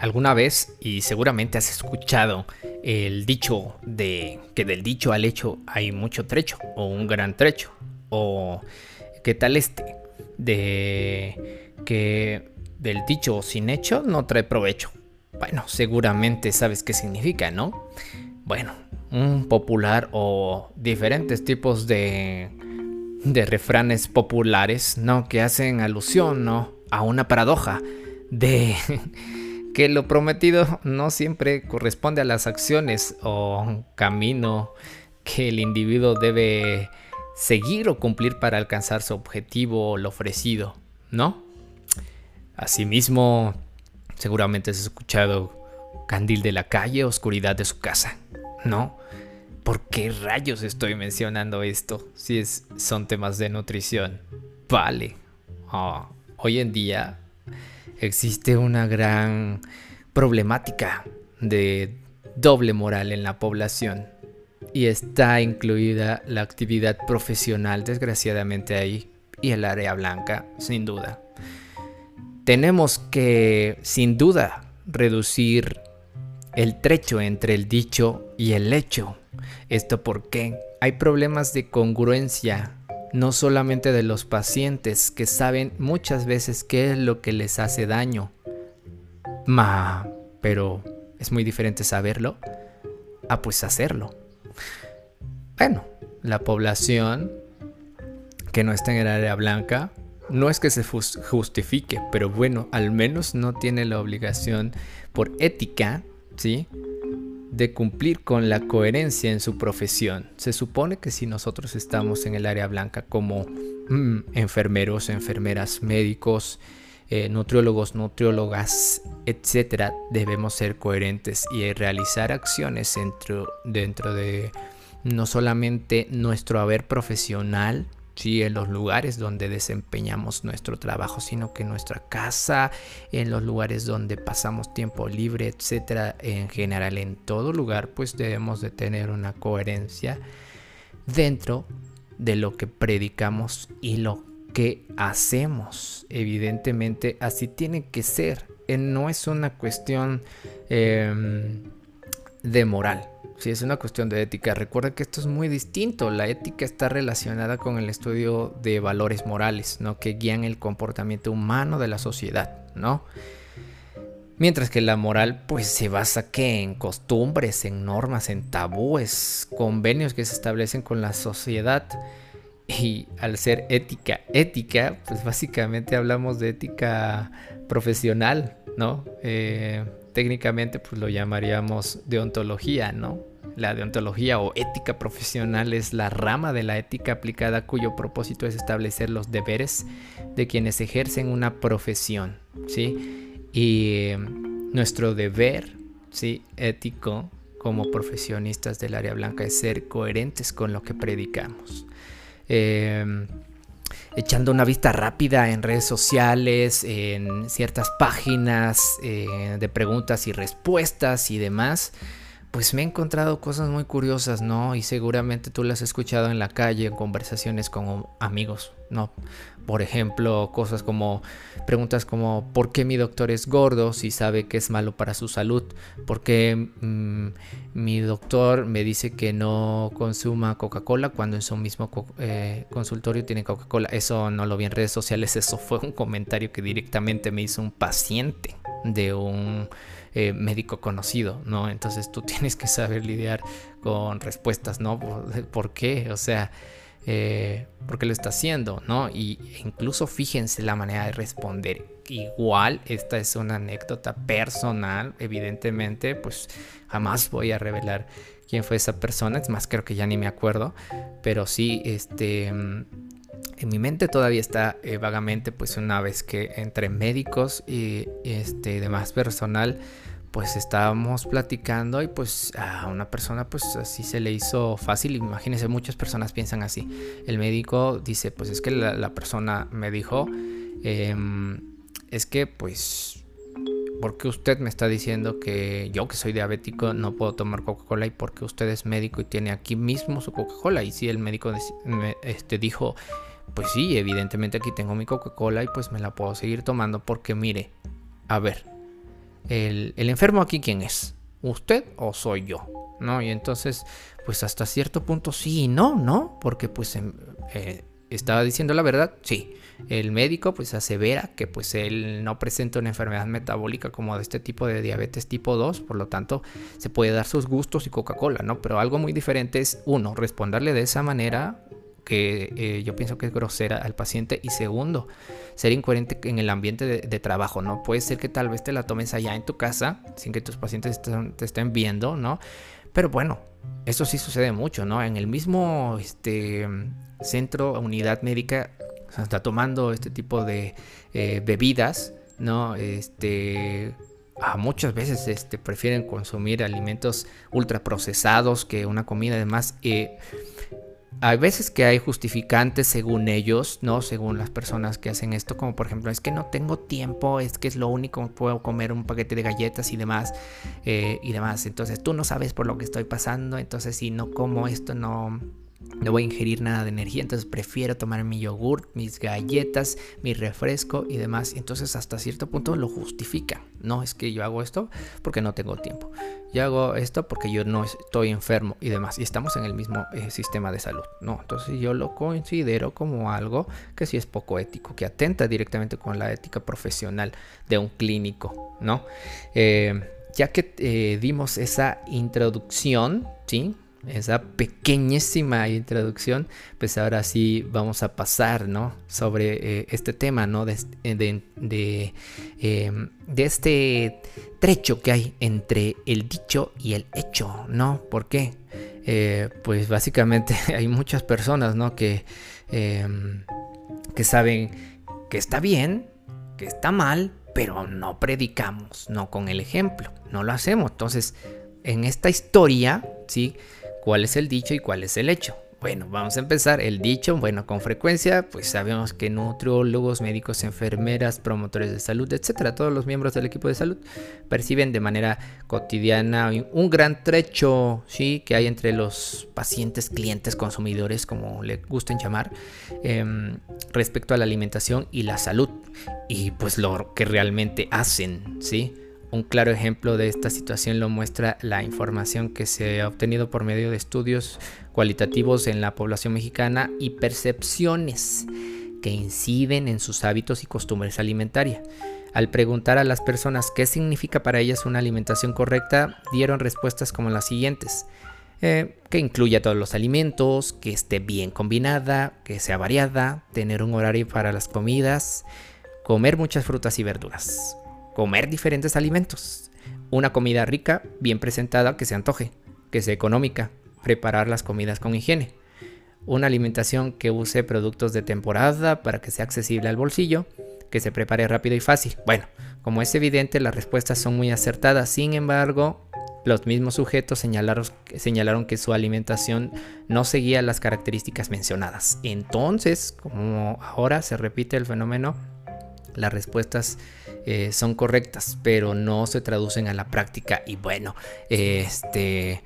alguna vez y seguramente has escuchado el dicho de que del dicho al hecho hay mucho trecho o un gran trecho o qué tal este de que del dicho sin hecho no trae provecho. Bueno, seguramente sabes qué significa, ¿no? Bueno, un popular o diferentes tipos de de refranes populares, ¿no? Que hacen alusión, ¿no? A una paradoja de que lo prometido no siempre corresponde a las acciones o camino que el individuo debe seguir o cumplir para alcanzar su objetivo o lo ofrecido, ¿no? Asimismo, seguramente has escuchado candil de la calle, oscuridad de su casa, ¿no? ¿Por qué rayos estoy mencionando esto si es, son temas de nutrición? Vale. Ah, hoy en día existe una gran problemática de doble moral en la población y está incluida la actividad profesional desgraciadamente ahí y el área blanca sin duda. Tenemos que sin duda reducir el trecho entre el dicho y el hecho. Esto porque hay problemas de congruencia no solamente de los pacientes que saben muchas veces qué es lo que les hace daño. Ma, pero es muy diferente saberlo a pues hacerlo. Bueno, la población que no está en el área blanca no es que se justifique, pero bueno, al menos no tiene la obligación por ética, ¿sí? De cumplir con la coherencia en su profesión. Se supone que si nosotros estamos en el área blanca como mm, enfermeros, enfermeras, médicos, eh, nutriólogos, nutriólogas, etcétera, debemos ser coherentes y realizar acciones dentro, dentro de no solamente nuestro haber profesional, en los lugares donde desempeñamos nuestro trabajo, sino que en nuestra casa, en los lugares donde pasamos tiempo libre, etcétera, en general en todo lugar, pues debemos de tener una coherencia dentro de lo que predicamos y lo que hacemos. Evidentemente, así tiene que ser. Eh, no es una cuestión em, de moral si es una cuestión de ética. Recuerda que esto es muy distinto. La ética está relacionada con el estudio de valores morales, ¿no? Que guían el comportamiento humano de la sociedad, ¿no? Mientras que la moral pues se basa que en costumbres, en normas, en tabúes, convenios que se establecen con la sociedad. Y al ser ética, ética, pues básicamente hablamos de ética profesional, ¿no? Eh, técnicamente pues lo llamaríamos deontología, ¿no? La deontología o ética profesional es la rama de la ética aplicada cuyo propósito es establecer los deberes de quienes ejercen una profesión, ¿sí? Y em, nuestro deber, ¿sí? Ético como profesionistas del área blanca es ser coherentes con lo que predicamos. Em, echando una vista rápida en redes sociales, en ciertas páginas eh, de preguntas y respuestas y demás, pues me he encontrado cosas muy curiosas, ¿no? Y seguramente tú las has escuchado en la calle, en conversaciones con amigos, ¿no? Por ejemplo, cosas como preguntas como ¿por qué mi doctor es gordo si sabe que es malo para su salud? ¿Por qué mm, mi doctor me dice que no consuma Coca-Cola cuando en su mismo eh, consultorio tiene Coca-Cola? Eso no lo vi en redes sociales, eso fue un comentario que directamente me hizo un paciente de un eh, médico conocido, ¿no? Entonces tú tienes que saber lidiar con respuestas, ¿no? ¿Por, qué? O sea, eh, ¿por qué lo está haciendo? ¿No? Y incluso fíjense la manera de responder. Igual, esta es una anécdota personal, evidentemente, pues jamás voy a revelar quién fue esa persona, es más, creo que ya ni me acuerdo, pero sí, este en mi mente todavía está eh, vagamente, pues una vez que entre médicos y este demás personal, pues estábamos platicando y pues a una persona pues así se le hizo fácil. Imagínense, muchas personas piensan así. El médico dice, pues es que la, persona me dijo, em, es que pues, ¿por qué usted me está diciendo que yo que soy diabético no puedo tomar Coca-Cola y porque usted es médico y tiene aquí mismo su Coca-Cola? Y si el médico este, dijo pues sí, evidentemente aquí tengo mi Coca-Cola y pues me la puedo seguir tomando porque mire, a ver, el, enfermo aquí quién es, usted o soy yo, ¿no? Y entonces, pues hasta cierto punto sí y no, ¿no? Porque pues em, eh, estaba diciendo la verdad, sí. El médico pues asevera que pues él no presenta una enfermedad metabólica como de este tipo de diabetes tipo 2, por lo tanto se puede dar sus gustos y Coca-Cola, ¿no? Pero algo muy diferente es, uno, responderle de esa manera que eh, yo pienso que es grosera al paciente. Y segundo, ser incoherente en el ambiente de, trabajo, ¿no? Puede ser que tal vez te la tomes allá en tu casa, sin que tus pacientes te, estén viendo, ¿no? Pero bueno, eso sí sucede mucho, ¿no? En el mismo este, centro, unidad médica, se está tomando este tipo de eh, bebidas, ¿no? Este, muchas veces este, prefieren consumir alimentos ultraprocesados que una comida además eh, hay veces que hay justificantes según ellos, ¿no? Según las personas que hacen esto, como por ejemplo, es que no tengo tiempo, es que es lo único que puedo comer un paquete de galletas y demás, eh, y demás. Entonces tú no sabes por lo que estoy pasando, entonces si no como esto no, no voy a ingerir nada de energía, entonces prefiero tomar mi yogur, mis galletas, mi refresco y demás. Entonces hasta cierto punto lo justifica. No es que yo hago esto porque no tengo tiempo. Yo hago esto porque yo no estoy enfermo y demás. Y estamos en el mismo eh, sistema de salud. No, entonces yo lo considero como algo que sí es poco ético, que atenta directamente con la ética profesional de un clínico, ¿no? Eh, ya que eh, dimos esa introducción, ¿sí? Esa pequeñísima introducción, pues ahora sí vamos a pasar, ¿no? Sobre eh, este tema, ¿no? De, de, em, de, este trecho que hay entre el dicho y el hecho, ¿no? ¿Por qué? Eh, pues básicamente hay muchas personas, ¿no? Que, em, que saben que está bien, que está mal, pero no predicamos, no con el ejemplo, no lo hacemos. Entonces, en esta historia, ¿sí? ¿Cuál es el dicho y cuál es el hecho? Bueno, vamos a empezar. El dicho, bueno, con frecuencia, pues sabemos que nutriólogos, médicos, enfermeras, promotores de salud, etcétera, todos los miembros del equipo de salud perciben de manera cotidiana un gran trecho, sí, que hay entre los pacientes, clientes, consumidores, como le gusten llamar, em, respecto a la alimentación y la salud y pues lo que realmente hacen, sí. Un claro ejemplo de esta situación lo muestra la información que se ha obtenido por medio de estudios cualitativos en la población mexicana y percepciones que inciden en sus hábitos y costumbres alimentarias. Al preguntar a las personas qué significa para ellas una alimentación correcta, dieron respuestas como las siguientes. Eh, que incluya todos los alimentos, que esté bien combinada, que sea variada, tener un horario para las comidas, comer muchas frutas y verduras, comer diferentes alimentos, una comida rica, bien presentada, que se antoje, que sea económica, preparar las comidas con higiene, una alimentación que use productos de temporada para que sea accesible al bolsillo, que se prepare rápido y fácil. Bueno, como es evidente, las respuestas son muy acertadas, sin embargo, los mismos sujetos señalaron, señalaron, que su alimentación no seguía las características mencionadas. Entonces, como ahora se repite el fenómeno, las respuestas eh, son correctas, pero no se traducen a la práctica. Y bueno, este,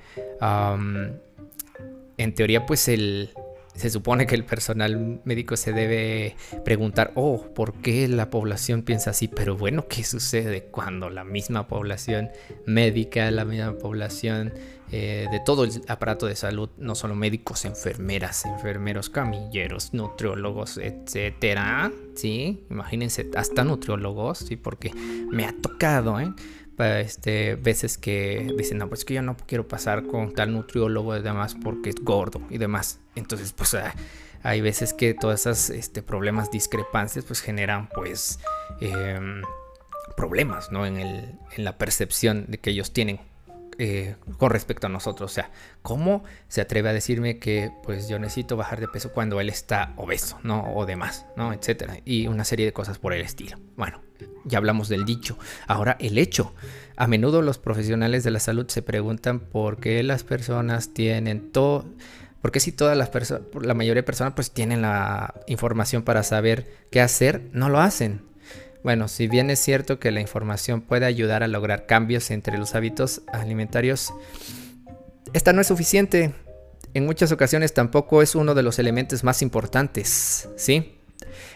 en teoría, pues el, se supone que el personal médico se debe preguntar, oh, ¿por qué la población piensa así? Pero bueno, ¿qué sucede cuando la misma población médica, la misma población eh, de todo el aparato de salud, no solo médicos, enfermeras, enfermeros, camilleros, nutriólogos, etcétera, ¿sí? Imagínense, hasta nutriólogos, ¿sí? Porque me ha tocado, ¿eh? Este, veces que dicen, no, pues que yo no quiero pasar con tal nutriólogo y demás porque es gordo y demás. Entonces, pues ah, hay veces que todas esas este, problemas, discrepancias, pues generan pues em, problemas, ¿no? En, el, en la percepción de que ellos tienen eh, con respecto a nosotros. O sea, ¿cómo se atreve a decirme que pues yo necesito bajar de peso cuando él está obeso, ¿no? O demás, ¿no? Etcétera. Y una serie de cosas por el estilo. Bueno, ya hablamos del dicho. Ahora el hecho. A menudo los profesionales de la salud se preguntan por qué las personas tienen todo... Porque si todas las personas, la mayoría de personas pues tienen la información para saber qué hacer, no lo hacen. Bueno, si bien es cierto que la información puede ayudar a lograr cambios entre los hábitos alimentarios, esta no es suficiente. En muchas ocasiones tampoco es uno de los elementos más importantes, ¿sí?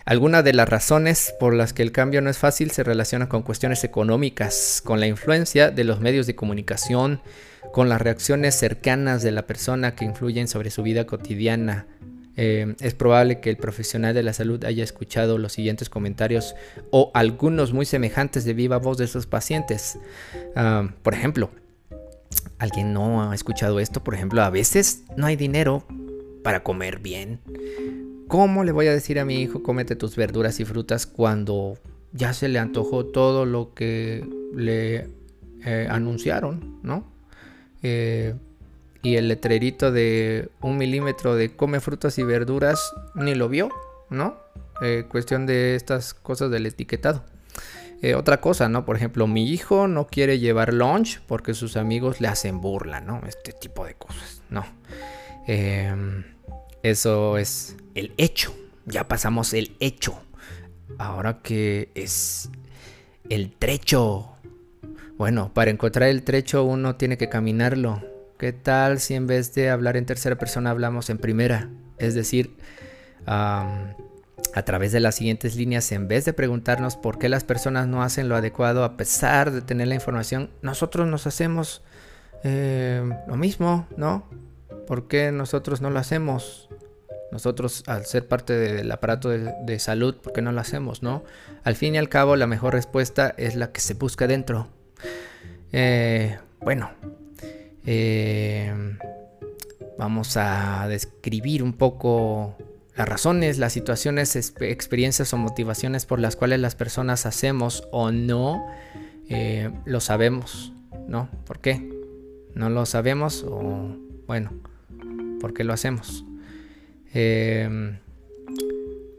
Algunas de las razones por las que el cambio no es fácil se relacionan con cuestiones económicas, con la influencia de los medios de comunicación, con las reacciones cercanas de la persona que influyen sobre su vida cotidiana. Eh, es probable que el profesional de la salud haya escuchado los siguientes comentarios o algunos muy semejantes de viva voz de sus pacientes. Por ejemplo, alguien no ha escuchado esto, por ejemplo, a veces no hay dinero para comer bien. ¿Cómo le voy a decir a mi hijo cómete tus verduras y frutas cuando ya se le antojó todo lo que le eh, anunciaron, ¿no? Eh, y el letrerito de un milímetro de come frutas y verduras ni lo vio, ¿no? Eh, cuestión de estas cosas del etiquetado. otra cosa, ¿no? Por ejemplo, mi hijo no quiere llevar lunch porque sus amigos le hacen burla, ¿no? Este tipo de cosas, ¿no? Em, eso es el hecho. Ya pasamos el hecho. Ahora que es el trecho. Bueno, para encontrar el trecho uno tiene que caminarlo. ¿Qué tal si en vez de hablar en tercera persona hablamos en primera? Es decir, a través de las siguientes líneas, en vez de preguntarnos por qué las personas no hacen lo adecuado a pesar de tener la información, nosotros nos hacemos eh, lo mismo, ¿no? ¿Por qué nosotros no lo hacemos? Nosotros, al ser parte del aparato de, salud, ¿por qué no lo hacemos, no? Al fin y al cabo, la mejor respuesta es la que se busca dentro. Eh, bueno, eh, vamos a describir un poco las razones, las situaciones, experiencias o motivaciones por las cuales las personas hacemos o no eh, lo sabemos, ¿no? ¿Por qué? No lo sabemos o, bueno, ¿Por qué lo hacemos? Em,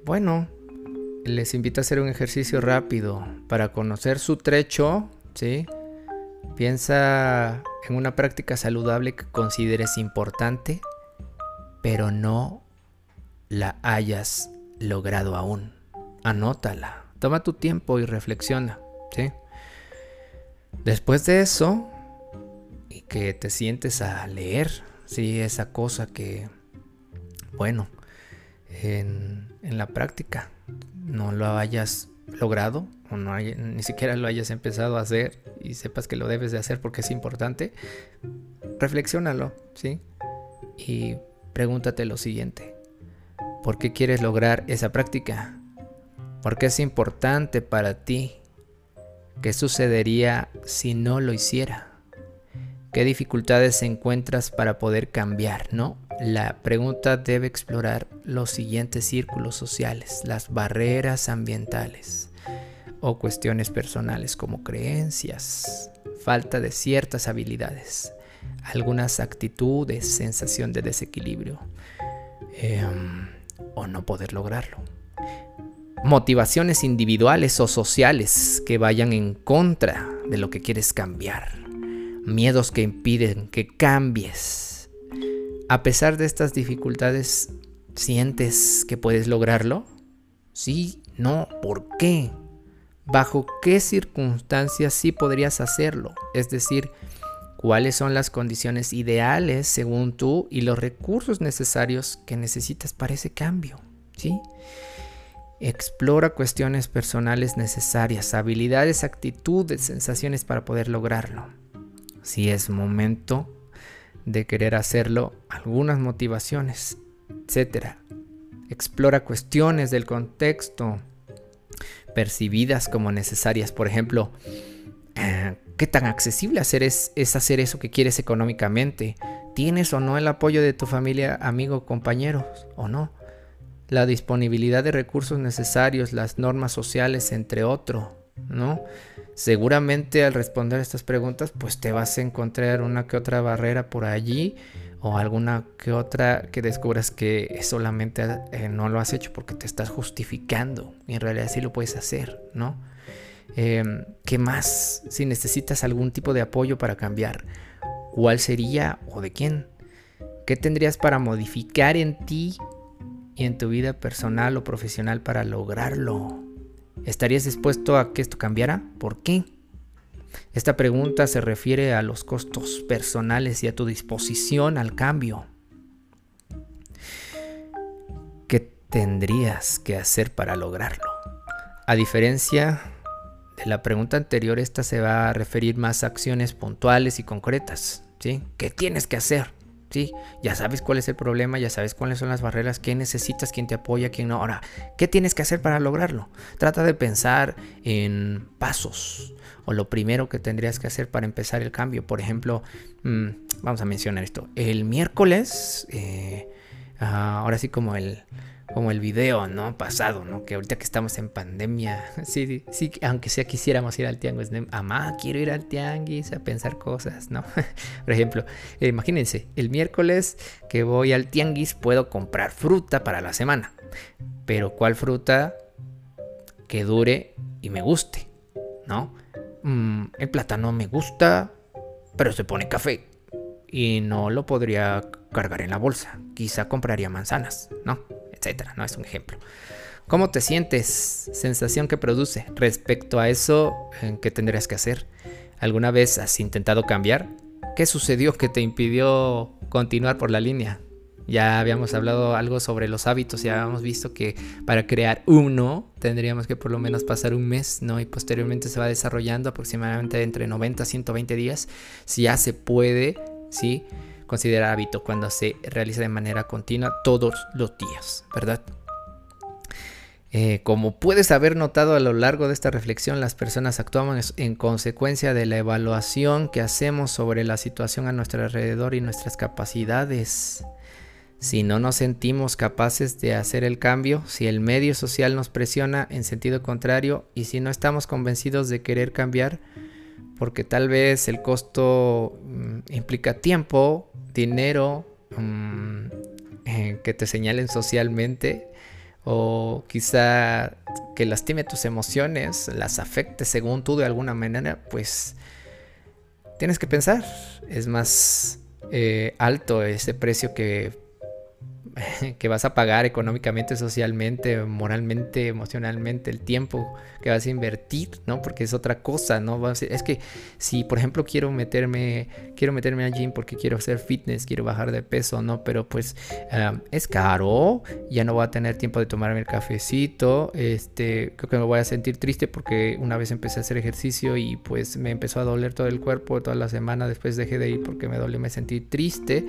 bueno, les invito a hacer un ejercicio rápido para conocer su trecho, ¿sí? Piensa en una práctica saludable que consideres importante, pero no la hayas logrado aún. Anótala, toma tu tiempo y reflexiona, ¿sí? Después de eso, y que te sientes a leer, sí, esa cosa que, bueno, en, la práctica no lo hayas logrado o no ni siquiera lo hayas empezado a hacer y sepas que lo debes de hacer porque es importante, reflexiónalo, ¿sí? Y pregúntate lo siguiente. ¿Por qué quieres lograr esa práctica? ¿Por qué es importante para ti? ¿Qué sucedería si no lo hiciera? ¿Qué dificultades encuentras para poder cambiar? ¿No? La pregunta debe explorar los siguientes círculos sociales, las barreras ambientales o cuestiones personales como creencias, falta de ciertas habilidades, algunas actitudes, sensación de desequilibrio em, o no poder lograrlo. Motivaciones individuales o sociales que vayan en contra de lo que quieres cambiar miedos que impiden que cambies. A pesar de estas dificultades, ¿sientes que puedes lograrlo? Sí, no, ¿por qué? ¿Bajo qué circunstancias sí podrías hacerlo? Es decir, ¿cuáles son las condiciones ideales según tú y los recursos necesarios que necesitas para ese cambio? ¿Sí? Explora cuestiones personales necesarias, habilidades, actitudes, sensaciones para poder lograrlo si es momento de querer hacerlo, algunas motivaciones, etc. Explora cuestiones del contexto percibidas como necesarias. Por ejemplo, eh, ¿qué tan accesible hacer es, es hacer eso que quieres económicamente? ¿Tienes o no el apoyo de tu familia, amigo, compañeros o no? La disponibilidad de recursos necesarios, las normas sociales, entre otros, ¿no? Seguramente al responder estas preguntas, pues te vas a encontrar una que otra barrera por allí o alguna que otra que descubras que solamente eh, no lo has hecho porque te estás justificando y en realidad sí lo puedes hacer, ¿no? Em, ¿Qué más? Si necesitas algún tipo de apoyo para cambiar, ¿cuál sería o de quién? ¿Qué tendrías para modificar en ti y en tu vida personal o profesional para lograrlo? ¿Estarías dispuesto a que esto cambiara? ¿Por qué? Esta pregunta se refiere a los costos personales y a tu disposición al cambio. ¿Qué tendrías que hacer para lograrlo? A diferencia de la pregunta anterior, esta se va a referir más a acciones puntuales y concretas. ¿sí? ¿Qué tienes que hacer? ¿Sí? Ya sabes cuál es el problema, ya sabes cuáles son las barreras, qué necesitas, quién te apoya, quién no. Ahora, ¿qué tienes que hacer para lograrlo? Trata de pensar en pasos o lo primero que tendrías que hacer para empezar el cambio. Por ejemplo, mm, vamos a mencionar esto. El miércoles, eh, ah, ahora sí como el como el video, ¿no? Pasado, ¿no? Que ahorita que estamos en pandemia, sí, sí, aunque sea quisiéramos ir al tianguis, amá, quiero ir al tianguis a pensar cosas, ¿no? Por ejemplo, eh, imagínense, el miércoles que voy al tianguis puedo comprar fruta para la semana, pero ¿cuál fruta que dure y me guste, ¿no? Mm, el plátano me gusta, pero se pone café y no lo podría cargar en la bolsa, quizá compraría manzanas, ¿no? Etcétera, ¿no? Es un ejemplo. ¿Cómo te sientes? Sensación que produce. Respecto a eso, ¿qué tendrías que hacer? ¿Alguna vez has intentado cambiar? ¿Qué sucedió que te impidió continuar por la línea? Ya habíamos hablado algo sobre los hábitos, ya habíamos visto que para crear uno tendríamos que por lo menos pasar un mes, ¿no? Y posteriormente se va desarrollando aproximadamente entre 90 a 120 días. Si ya se puede, ¿sí? Considera hábito cuando se realiza de manera continua todos los días, ¿verdad? Eh, como puedes haber notado a lo largo de esta reflexión, las personas actuamos en consecuencia de la evaluación que hacemos sobre la situación a nuestro alrededor y nuestras capacidades. Si no nos sentimos capaces de hacer el cambio, si el medio social nos presiona en sentido contrario y si no estamos convencidos de querer cambiar, porque tal vez el costo mm, implica tiempo, dinero mm, eh, que te señalen socialmente o quizá que lastime tus emociones, las afecte según tú de alguna manera, pues tienes que pensar, es más eh, alto ese precio que que vas a pagar económicamente, socialmente, moralmente, emocionalmente, el tiempo que vas a invertir, ¿no? Porque es otra cosa, ¿no? Es que si, por ejemplo, quiero meterme, quiero meterme al gym porque quiero hacer fitness, quiero bajar de peso, ¿no? Pero pues es caro, ya no voy a tener tiempo de tomarme el cafecito, este, creo que me voy a sentir triste porque una vez empecé a hacer ejercicio y pues me empezó a doler todo el cuerpo toda la semana, después dejé de ir porque me dolió, me sentí triste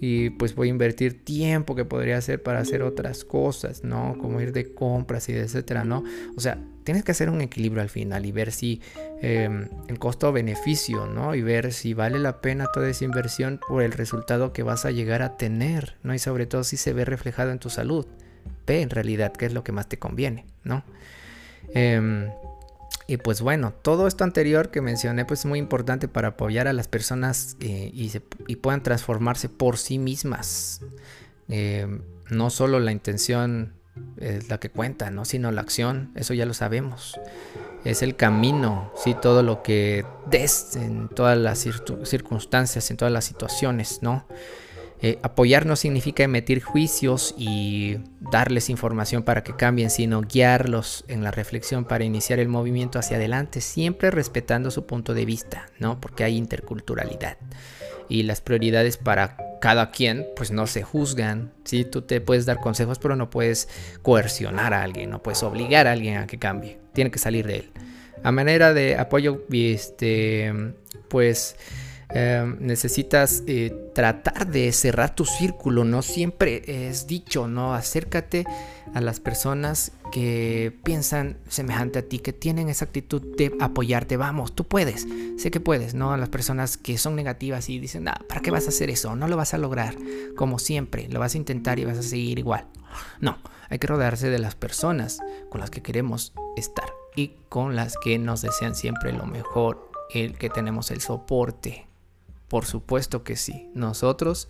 y pues voy a invertir tiempo que podría hacer para hacer otras cosas, ¿no? Como ir de compras y etcétera, ¿no? O sea, tienes que hacer un equilibrio al final y ver si em, el costo-beneficio, ¿no? Y ver si vale la pena toda esa inversión por el resultado que vas a llegar a tener, ¿no? Y sobre todo si se ve reflejado en tu salud. Ve en realidad qué es lo que más te conviene, ¿no? Eh, y pues bueno, todo esto anterior que mencioné pues es muy importante para apoyar a las personas eh, y, puedan transformarse por sí mismas. Eh, no solo la intención es la que cuenta, ¿no? sino la acción, eso ya lo sabemos. Es el camino, sí, todo lo que des en todas las circunstancias, en todas las situaciones, ¿no? Eh, apoyar no significa emitir juicios y darles información para que cambien, sino guiarlos en la reflexión para iniciar el movimiento hacia adelante, siempre respetando su punto de vista, ¿no? Porque hay interculturalidad y las prioridades para cada quien pues no se juzgan, ¿sí? Tú te puedes dar consejos, pero no puedes coercionar a alguien, no puedes obligar a alguien a que cambie, tiene que salir de él. A manera de apoyo, este, pues Em, necesitas eh, tratar de cerrar tu círculo, no siempre es dicho, ¿no? Acércate a las personas que piensan semejante a ti, que tienen esa actitud de apoyarte, vamos, tú puedes, sé que puedes, ¿no? A las personas que son negativas y dicen, ah, ¿para qué vas a hacer eso? No lo vas a lograr, como siempre, lo vas a intentar y vas a seguir igual. No, hay que rodearse de las personas con las que queremos estar y con las que nos desean siempre lo mejor, el que tenemos el soporte por supuesto que sí. Nosotros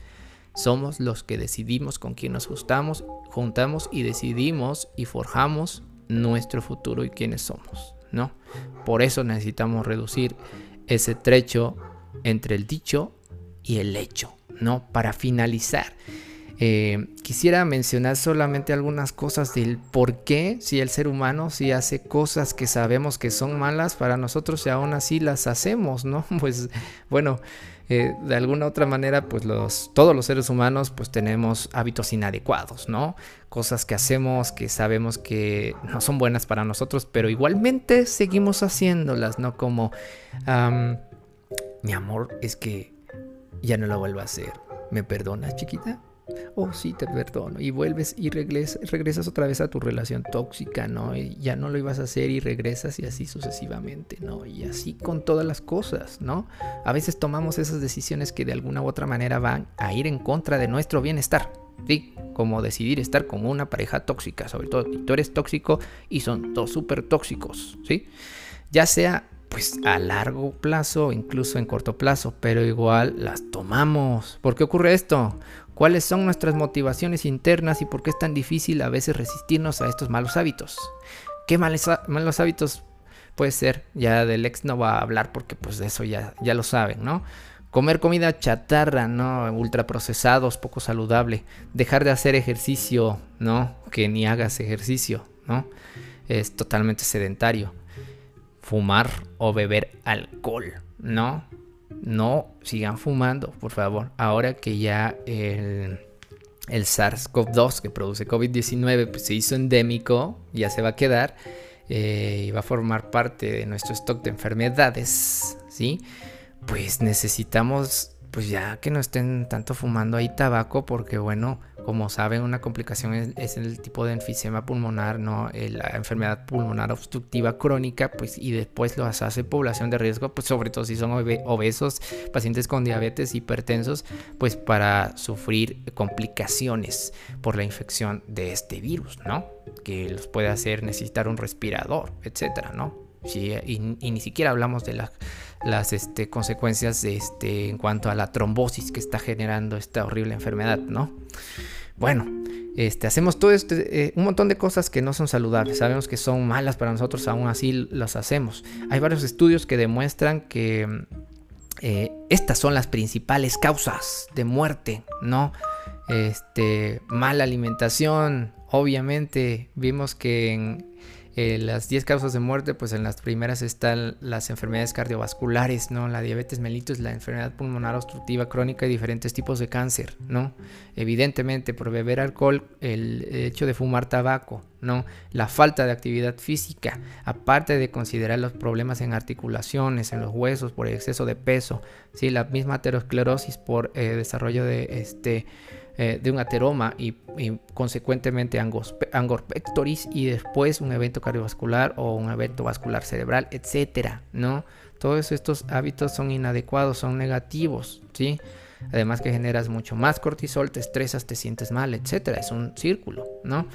somos los que decidimos con quién nos juntamos, juntamos y decidimos y forjamos nuestro futuro y quiénes somos, ¿no? Por eso necesitamos reducir ese trecho entre el dicho y el hecho, ¿no? Para finalizar, eh, quisiera mencionar solamente algunas cosas del por qué si el ser humano si hace cosas que sabemos que son malas para nosotros y aún así las hacemos, ¿no? Pues bueno, Eh, de alguna otra manera, pues los, todos los seres humanos pues tenemos hábitos inadecuados, ¿no? Cosas que hacemos que sabemos que no son buenas para nosotros, pero igualmente seguimos haciéndolas, ¿no? Como, mi amor, es que ya no la vuelvo a hacer. ¿Me perdonas, chiquita? Oh sí, te perdono, y vuelves y regresas, otra vez a tu relación tóxica, ¿no? Y ya no lo ibas a hacer y regresas y así sucesivamente, ¿no? Y así con todas las cosas, ¿no? A veces tomamos esas decisiones que de alguna u otra manera van a ir en contra de nuestro bienestar, ¿sí? Como decidir estar con una pareja tóxica, sobre todo si tú eres tóxico y son dos súper tóxicos, ¿sí? Ya sea pues a largo plazo, incluso en corto plazo, pero igual las tomamos. ¿Por qué ocurre esto? Cuáles son nuestras motivaciones internas y por qué es tan difícil a veces resistirnos a estos malos hábitos. ¿Qué malos hábitos puede ser? Ya del ex no va a hablar porque pues de eso ya, ya lo saben, ¿no? Comer comida chatarra, ¿no? Ultraprocesados, poco saludable. Dejar de hacer ejercicio, ¿no? Que ni hagas ejercicio, ¿no? Es totalmente sedentario. Fumar o beber alcohol, ¿no? No sigan fumando, por favor. Ahora que ya el, SARS-CoV-2 que produce COVID-19 pues, se hizo endémico, ya se va a quedar eh, y va a formar parte de nuestro stock de enfermedades, ¿sí? Pues necesitamos pues ya que no estén tanto fumando ahí tabaco porque bueno, como saben, una complicación es, el tipo de enfisema pulmonar, ¿no? Eh, la enfermedad pulmonar obstructiva crónica, pues, y después lo hace población de riesgo, pues, sobre todo si son obesos, pacientes con diabetes, hipertensos, pues, para sufrir complicaciones por la infección de este virus, ¿no? Que los puede hacer necesitar un respirador, etcétera, ¿no? Sí, y, ni siquiera hablamos de las este, consecuencias este, en cuanto a la trombosis que está generando esta horrible enfermedad, ¿no? Bueno, este, hacemos todo este, eh, un montón de cosas que no son saludables, sabemos que son malas para nosotros, aún así las hacemos. Hay varios estudios que demuestran que eh, estas son las principales causas de muerte, ¿no? Este, mala alimentación, obviamente, vimos que en eh, las 10 causas de muerte, pues en las primeras están las enfermedades cardiovasculares, ¿no? La diabetes mellitus, la enfermedad pulmonar obstructiva crónica y diferentes tipos de cáncer, ¿no? Evidentemente, por beber alcohol, el hecho de fumar tabaco, ¿no? La falta de actividad física, aparte de considerar los problemas en articulaciones, en los huesos, por exceso de peso, ¿sí? La misma aterosclerosis por eh, desarrollo de este eh, de un ateroma y, consecuentemente angor pectoris y después un evento cardiovascular o un evento vascular cerebral, etcétera, ¿no? Todos estos hábitos son inadecuados, son negativos, ¿sí? Además que generas mucho más cortisol, te estresas, te sientes mal, etcétera. Es un círculo, ¿no?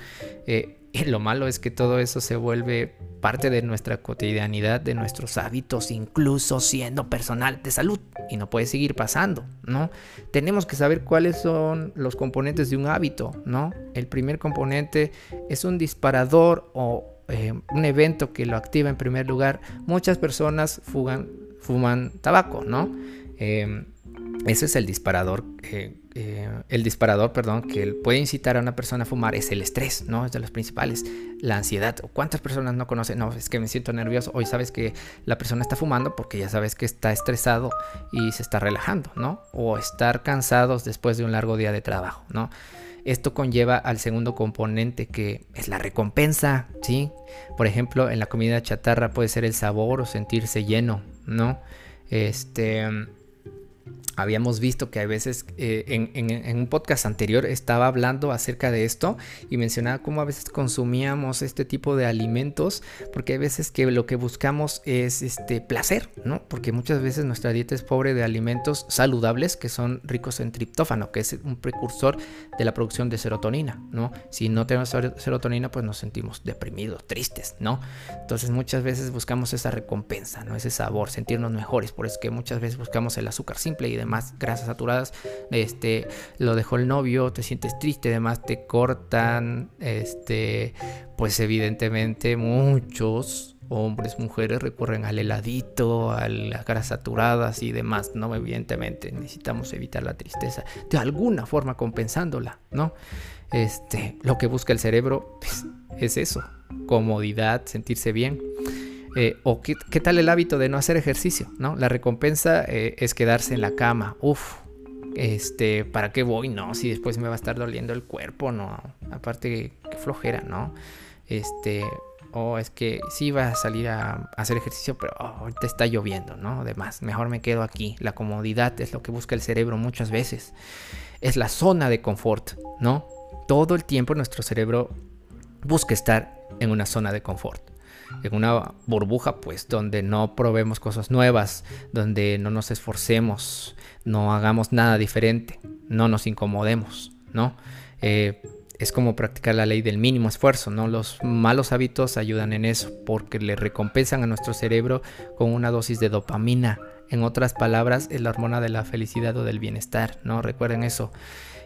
Eh, y lo malo es que todo eso se vuelve parte de nuestra cotidianidad, de nuestros hábitos, incluso siendo personal de salud. Y no puede seguir pasando, ¿no? Tenemos que saber cuáles son los componentes de un hábito, ¿no? El primer componente es un disparador o eh, un evento que lo activa en primer lugar. Muchas personas fuman tabaco, ¿no? Eh, ese es el disparador. Eh, eh, el disparador, perdón, que puede incitar a una persona a fumar es el estrés, ¿no? Es de los principales. La ansiedad. ¿Cuántas personas no conocen? No, es que me siento nervioso. Hoy sabes que la persona está fumando porque ya sabes que está estresado y se está relajando, ¿no? O estar cansados después de un largo día de trabajo, ¿no? Esto conlleva al segundo componente que es la recompensa, ¿sí? Por ejemplo, en la comida chatarra puede ser el sabor o sentirse lleno, ¿no? Este habíamos visto que a veces eh, en, un podcast anterior estaba hablando acerca de esto y mencionaba cómo a veces consumíamos este tipo de alimentos porque hay veces que lo que buscamos es este placer, ¿no? Porque muchas veces nuestra dieta es pobre de alimentos saludables que son ricos en triptófano, que es un precursor de la producción de serotonina, ¿no? Si no tenemos serotonina, pues nos sentimos deprimidos, tristes, ¿no? Entonces muchas veces buscamos esa recompensa, ¿no? Ese sabor, sentirnos mejores, por eso que muchas veces buscamos el azúcar simple y demás grasas saturadas, este, lo dejó el novio, te sientes triste, además te cortan, este, pues evidentemente muchos hombres, mujeres recurren al heladito, a las grasas saturadas y demás, ¿no? Evidentemente necesitamos evitar la tristeza de alguna forma compensándola, ¿no? Este, lo que busca el cerebro pues, es eso, comodidad, sentirse bien. Eh, o ¿qué, tal el hábito de no hacer ejercicio, ¿no? La recompensa eh, es quedarse en la cama. Uf, este, ¿para qué voy? No, si después me va a estar doliendo el cuerpo, no. Aparte, qué flojera, ¿no? Este, o es que sí va a salir a, hacer ejercicio, pero oh, ahorita está lloviendo, ¿no? Además, mejor me quedo aquí. La comodidad es lo que busca el cerebro muchas veces. Es la zona de confort, ¿no? Todo el tiempo nuestro cerebro busca estar en una zona de confort. En una burbuja, pues, donde no probemos cosas nuevas, donde no nos esforcemos, no hagamos nada diferente, no nos incomodemos, ¿no? Eh, es como practicar la ley del mínimo esfuerzo, ¿no? Los malos hábitos ayudan en eso porque le recompensan a nuestro cerebro con una dosis de dopamina. En otras palabras, es la hormona de la felicidad o del bienestar, ¿no? Recuerden eso.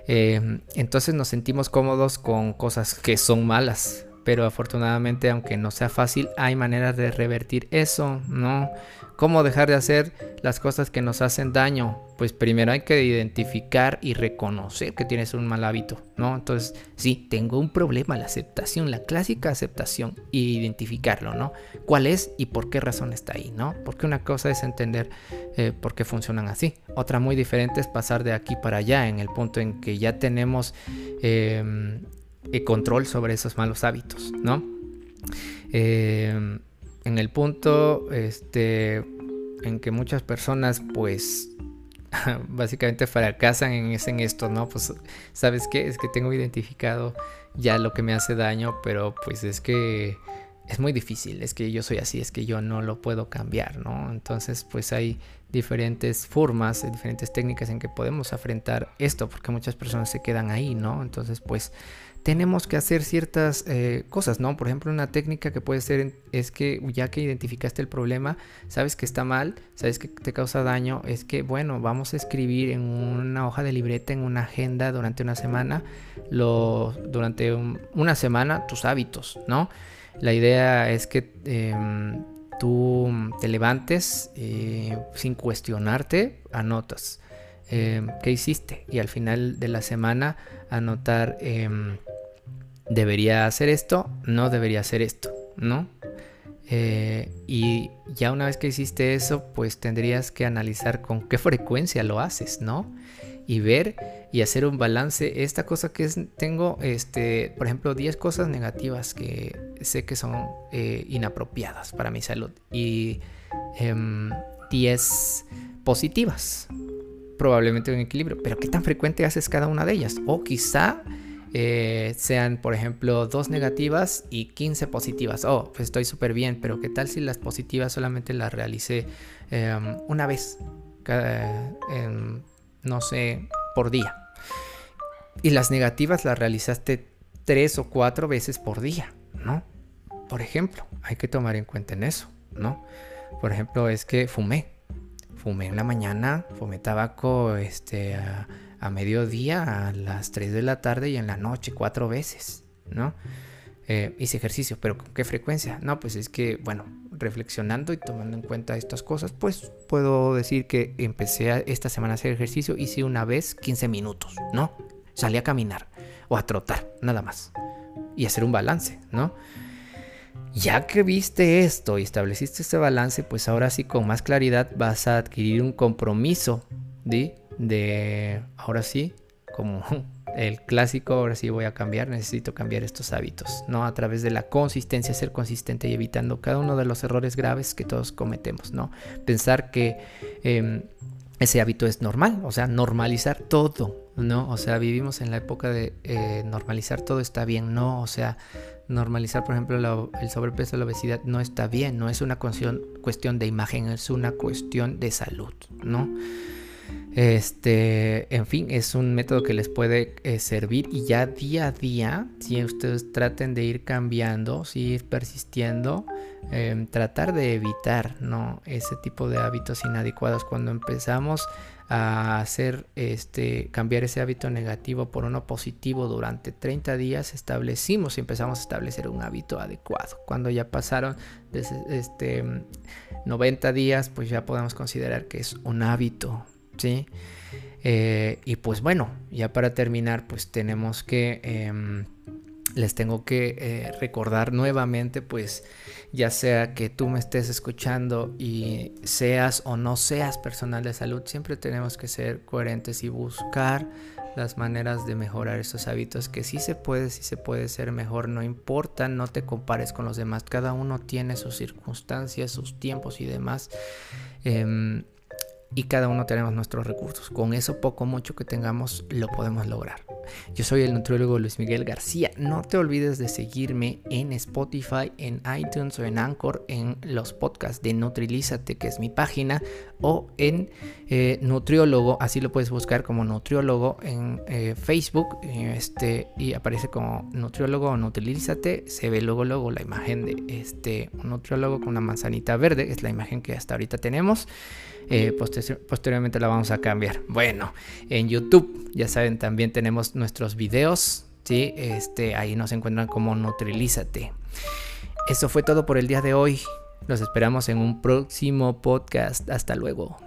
Eh, entonces nos sentimos cómodos con cosas que son malas, pero afortunadamente, aunque no sea fácil, hay maneras de revertir eso, ¿no? ¿Cómo dejar de hacer las cosas que nos hacen daño? Pues primero hay que identificar y reconocer que tienes un mal hábito, ¿no? Entonces, sí, tengo un problema, la aceptación, la clásica aceptación, y identificarlo, ¿no? ¿Cuál es y por qué razón está ahí, ¿no? Porque una cosa es entender eh, por qué funcionan así. Otra muy diferente es pasar de aquí para allá, en el punto en que ya tenemos em, control sobre esos malos hábitos, ¿no? Eh, en el punto este, en que muchas personas pues básicamente fracasan en, en esto, ¿no? Pues sabes qué, es que tengo identificado ya lo que me hace daño, pero pues es que es muy difícil, es que yo soy así, es que yo no lo puedo cambiar, ¿no? Entonces pues hay diferentes formas, diferentes técnicas en que podemos afrontar esto, porque muchas personas se quedan ahí, ¿no? Entonces pues tenemos que hacer ciertas eh, cosas, ¿no? Por ejemplo, una técnica que puede ser es que ya que identificaste el problema, sabes que está mal, sabes que te causa daño, es que, bueno, vamos a escribir en una hoja de libreta, en una agenda durante una semana, durante una semana tus hábitos, ¿no? La idea es que em, tú te levantes eh, sin cuestionarte, anotas. Em, qué hiciste y al final de la semana anotar em, debería hacer esto, no debería hacer esto, ¿no? Eh, y ya una vez que hiciste eso, pues tendrías que analizar con qué frecuencia lo haces, ¿no? Y ver y hacer un balance. Esta cosa que es, tengo, este, por ejemplo, 10 cosas negativas que sé que son eh, inapropiadas para mi salud y 10 em, positivas. Probablemente un equilibrio, pero ¿qué tan frecuente haces cada una de ellas? O quizá eh, sean, por ejemplo, dos negativas y 15 positivas. Oh, pues estoy súper bien, pero ¿qué tal si las positivas solamente las realicé em, una vez? no sé, por día. Y las negativas las realizaste tres o cuatro veces por día, ¿no? Por ejemplo, hay que tomar en cuenta en eso, ¿no? Por ejemplo, es que fumé. Fumé en la mañana, fumé tabaco, este a mediodía, a las 3 de la tarde y en la noche cuatro veces, ¿no? Eh, hice ejercicio, pero ¿con qué frecuencia? No, pues es que, bueno, reflexionando y tomando en cuenta estas cosas, pues puedo decir que empecé esta semana a hacer ejercicio, hice una vez 15 minutos, ¿no? Salí a caminar o a trotar, nada más. Y hacer un balance, ¿no? Ya que viste esto y estableciste este balance, pues ahora sí con más claridad vas a adquirir un compromiso ¿sí? De ahora sí, como el clásico, ahora sí voy a cambiar, necesito cambiar estos hábitos, ¿no? A través de la consistencia, ser consistente y evitando cada uno de los errores graves que todos cometemos, ¿no? Pensar que em, ese hábito es normal, o sea, normalizar todo, ¿no? O sea, vivimos en la época de eh, normalizar todo está bien, ¿no? O sea, normalizar, por ejemplo, el sobrepeso, la obesidad no está bien, no es una cuestión, cuestión de imagen, es una cuestión de salud, ¿no? Este, en fin, es un método que les puede eh, servir y ya día a día, si ustedes traten de ir cambiando, si ir persistiendo, em, tratar de evitar ¿no? ese tipo de hábitos inadecuados. Cuando empezamos a hacer este cambiar ese hábito negativo por uno positivo durante 30 días establecimos y empezamos a establecer un hábito adecuado cuando ya pasaron este 90 días pues ya podemos considerar que es un hábito ¿sí? Eh, y pues bueno, ya para terminar, pues tenemos que em, les tengo que eh, recordar nuevamente, pues ya sea que tú me estés escuchando y seas o no seas personal de salud, siempre tenemos que ser coherentes y buscar las maneras de mejorar esos hábitos, que sí se puede, sí se puede ser mejor, no importa, no te compares con los demás, cada uno tiene sus circunstancias, sus tiempos y demás. Em, y cada uno tenemos nuestros recursos. Con eso poco mucho que tengamos lo podemos lograr. Yo soy el nutriólogo Luis Miguel García. No te olvides de seguirme en Spotify, en iTunes o en Anchor, en los podcasts de Nutrilízate, que es mi página, o en eh, Nutriólogo. Así lo puedes buscar como Nutriólogo en eh, Facebook. Este, y aparece como Nutriólogo o Nutrilízate. Se ve luego, luego la imagen de este un nutriólogo con una manzanita verde. Es la imagen que hasta ahorita tenemos. Eh, posteriormente la vamos a cambiar. Bueno, en YouTube, ya saben, también tenemos nuestros videos. ¿sí? Este, ahí nos encuentran como Nutrilízate. Eso fue todo por el día de hoy. Los esperamos en un próximo podcast. Hasta luego.